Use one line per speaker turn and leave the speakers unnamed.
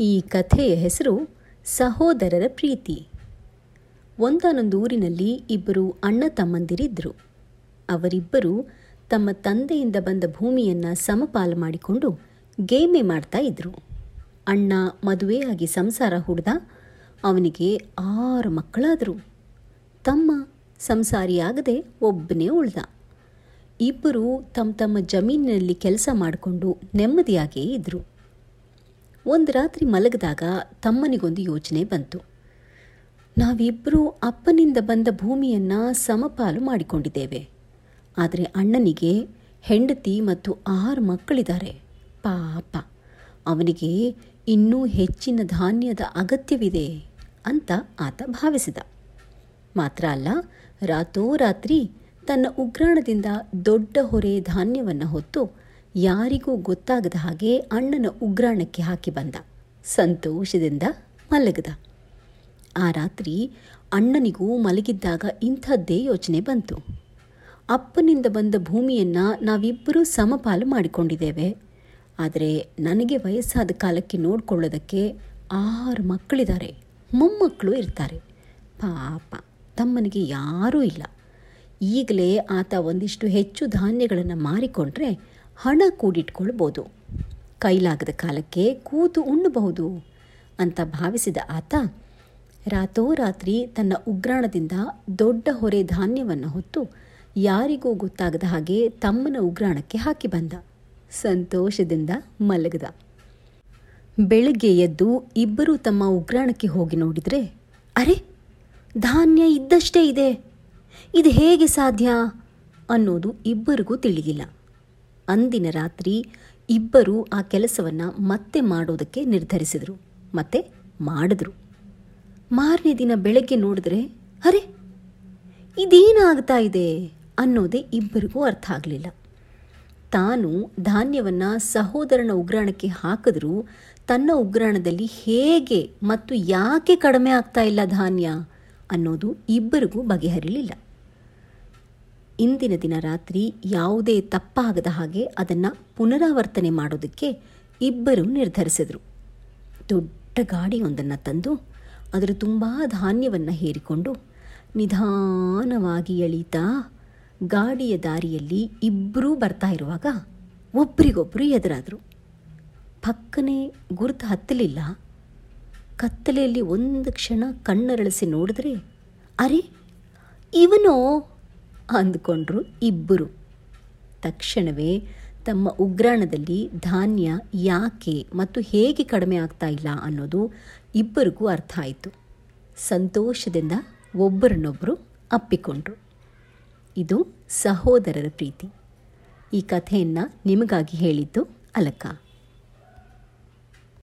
ಈ ಕಥೆಯ ಹೆಸರು ಸಹೋದರರ ಪ್ರೀತಿ. ಒಂದಾನೊಂದು ಊರಿನಲ್ಲಿ ಇಬ್ಬರು ಅಣ್ಣ ತಮ್ಮಂದಿರಿದ್ದರು. ಅವರಿಬ್ಬರು ತಮ್ಮ ತಂದೆಯಿಂದ ಬಂದ ಭೂಮಿಯನ್ನು ಸಮಪಾಲು ಮಾಡಿಕೊಂಡು ಗೇಮೆ ಮಾಡ್ತಾ ಇದ್ದರು ಅಣ್ಣ ಮದುವೆಯಾಗಿ ಸಂಸಾರ ಹುಡ್ದ ಅವನಿಗೆ ಆರು ಮಕ್ಕಳಾದರು. ತಮ್ಮ ಸಂಸಾರಿಯಾಗದೆ ಒಬ್ಬನೇ ಉಳ್ದ. ಇಬ್ಬರು ತಮ್ಮ ತಮ್ಮ ಜಮೀನಿನಲ್ಲಿ ಕೆಲಸ ಮಾಡಿಕೊಂಡು ನೆಮ್ಮದಿಯಾಗೇ ಇದ್ದರು ಒಂದು ರಾತ್ರಿ ಮಲಗಿದಾಗ ತಮ್ಮನಿಗೊಂದು ಯೋಚನೆ ಬಂತು. ನಾವಿಬ್ಬರೂ ಅಪ್ಪನಿಂದ ಬಂದ ಭೂಮಿಯನ್ನು ಸಮಪಾಲು ಮಾಡಿಕೊಂಡಿದ್ದೇವೆ. ಆದರೆ ಅಣ್ಣನಿಗೆ ಹೆಂಡತಿ ಮತ್ತು ಆರು ಮಕ್ಕಳಿದ್ದಾರೆ. ಪಾಪ, ಅವನಿಗೆ ಇನ್ನೂ ಹೆಚ್ಚಿನ ಧಾನ್ಯದ ಅಗತ್ಯವಿದೆ ಅಂತ ಆತ ಭಾವಿಸಿದ. ಮಾತ್ರ ಅಲ್ಲ, ರಾತೋರಾತ್ರಿ ತನ್ನ ಉಗ್ರಾಣದಿಂದ ದೊಡ್ಡ ಹೊರೆ ಧಾನ್ಯವನ್ನು ಹೊತ್ತು ಯಾರಿಗೂ ಗೊತ್ತಾಗದ ಹಾಗೆ ಅಣ್ಣನ ಉಗ್ರಾಣಕ್ಕೆ ಹಾಕಿ ಬಂದ. ಸಂತೋಷದಿಂದ ಮಲಗಿದ. ಆ ರಾತ್ರಿ ಅಣ್ಣನಿಗೂ ಮಲಗಿದ್ದಾಗ ಇಂಥದ್ದೇ ಯೋಚನೆ ಬಂತು. ಅಪ್ಪನಿಂದ ಬಂದ ಭೂಮಿಯನ್ನು ನಾವಿಬ್ಬರೂ ಸಮಪಾಲು ಮಾಡಿಕೊಂಡಿದ್ದೇವೆ. ಆದರೆ ನನಗೆ ವಯಸ್ಸಾದ ಕಾಲಕ್ಕೆ ನೋಡಿಕೊಳ್ಳೋದಕ್ಕೆ ಆರು ಮಕ್ಕಳಿದ್ದಾರೆ. ಮೊಮ್ಮಕ್ಕಳು ಇರ್ತಾರೆ. ಪಾಪ, ತಮ್ಮನಿಗೆ ಯಾರೂ ಇಲ್ಲ. ಈಗಲೇ ಆತ ಒಂದಿಷ್ಟು ಹೆಚ್ಚು ಧಾನ್ಯಗಳನ್ನು ಮಾರಿಕೊಂಡ್ರೆ ಹಣ ಕೂಡಿಟ್ಕೊಳ್ಬೋದು. ಕೈಲಾಗದ ಕಾಲಕ್ಕೆ ಕೂತು ಉಣ್ಣಬಹುದು ಅಂತ ಭಾವಿಸಿದ ಆತ ರಾತೋರಾತ್ರಿ ತನ್ನ ಉಗ್ರಾಣದಿಂದ ದೊಡ್ಡ ಹೊರೆ ಧಾನ್ಯವನ್ನು ಹೊತ್ತು ಯಾರಿಗೂ ಗೊತ್ತಾಗದ ಹಾಗೆ ತಮ್ಮನ ಉಗ್ರಾಣಕ್ಕೆ ಹಾಕಿ ಬಂದ. ಸಂತೋಷದಿಂದ ಮಲಗದ. ಬೆಳಗ್ಗೆ ಎದ್ದು ಇಬ್ಬರೂ ತಮ್ಮ ಉಗ್ರಾಣಕ್ಕೆ ಹೋಗಿ ನೋಡಿದರೆ, ಅರೆ, ಧಾನ್ಯ ಇದ್ದಷ್ಟೇ ಇದೆ. ಇದು ಹೇಗೆ ಸಾಧ್ಯ? ಅನ್ನೋದು ಇಬ್ಬರಿಗೂ ತಿಳಿಯಿಲ್ಲ ಅಂದಿನ ರಾತ್ರಿ ಇಬ್ಬರೂ ಆ ಕೆಲಸವನ್ನು ಮತ್ತೆ ಮಾಡೋದಕ್ಕೆ ನಿರ್ಧರಿಸಿದರು, ಮತ್ತೆ ಮಾಡಿದ್ರು. ಮಾರನೇ ದಿನ ಬೆಳಗ್ಗೆ ನೋಡಿದ್ರೆ, ಅರೆ, ಇದೇನಾಗ್ತಾ ಇದೆ? ಅನ್ನೋದೇ ಇಬ್ಬರಿಗೂ ಅರ್ಥ ಆಗಲಿಲ್ಲ. ತಾನು ಧಾನ್ಯವನ್ನು ಸಹೋದರನ ಉಗ್ರಾಣಕ್ಕೆ ಹಾಕಿದ್ರೂ ತನ್ನ ಉಗ್ರಾಣದಲ್ಲಿ ಹೇಗೆ ಮತ್ತು ಯಾಕೆ ಕಡಿಮೆ ಆಗ್ತಾ ಇಲ್ಲ ಧಾನ್ಯ ಅನ್ನೋದು ಇಬ್ಬರಿಗೂ ಬಗೆಹರಿಲಿಲ್ಲ. ಇಂದಿನ ದಿನ ರಾತ್ರಿ ಯಾವುದೇ ತಪ್ಪಾಗದ ಹಾಗೆ ಅದನ್ನು ಪುನರಾವರ್ತನೆ ಮಾಡೋದಕ್ಕೆ ಇಬ್ಬರು ನಿರ್ಧರಿಸಿದರು. ದೊಡ್ಡ ಗಾಡಿಯೊಂದನ್ನು ತಂದು ಅದರ ತುಂಬ ಧಾನ್ಯವನ್ನು ಹೇರಿಕೊಂಡು ನಿಧಾನವಾಗಿ ಎಳೀತಾ ಗಾಡಿಯ ದಾರಿಯಲ್ಲಿ ಇಬ್ಬರೂ ಬರ್ತಾ ಇರುವಾಗ ಒಬ್ಬರಿಗೊಬ್ಬರು ಎದುರಾದರು. ಪಕ್ಕನೆ ಗುರುತು ಹತ್ತಲಿಲ್ಲ. ಕತ್ತಲೆಯಲ್ಲಿ ಒಂದು ಕ್ಷಣ ಕಣ್ಣರಳಿಸಿ ನೋಡಿದ್ರೆ, ಅರೆ, ಇವನೋ ಅಂದ್ಕೊಂಡ್ರು ಇಬ್ಬರು. ತಕ್ಷಣವೇ ತಮ್ಮ ಉಗ್ರಾಣದಲ್ಲಿ ಧಾನ್ಯ ಯಾಕೆ ಮತ್ತು ಹೇಗೆ ಕಡಿಮೆ ಆಗ್ತಾ ಇಲ್ಲ ಅನ್ನೋದು ಇಬ್ಬರಿಗೂ ಅರ್ಥ ಆಯಿತು. ಸಂತೋಷದಿಂದ ಒಬ್ಬರನ್ನೊಬ್ಬರು ಅಪ್ಪಿಕೊಂಡ್ರು. ಇದು ಸಹೋದರರ ಪ್ರೀತಿ. ಈ ಕಥೆಯನ್ನು ನಿಮಗಾಗಿ ಹೇಳಿದ್ದು ಅಲಕ.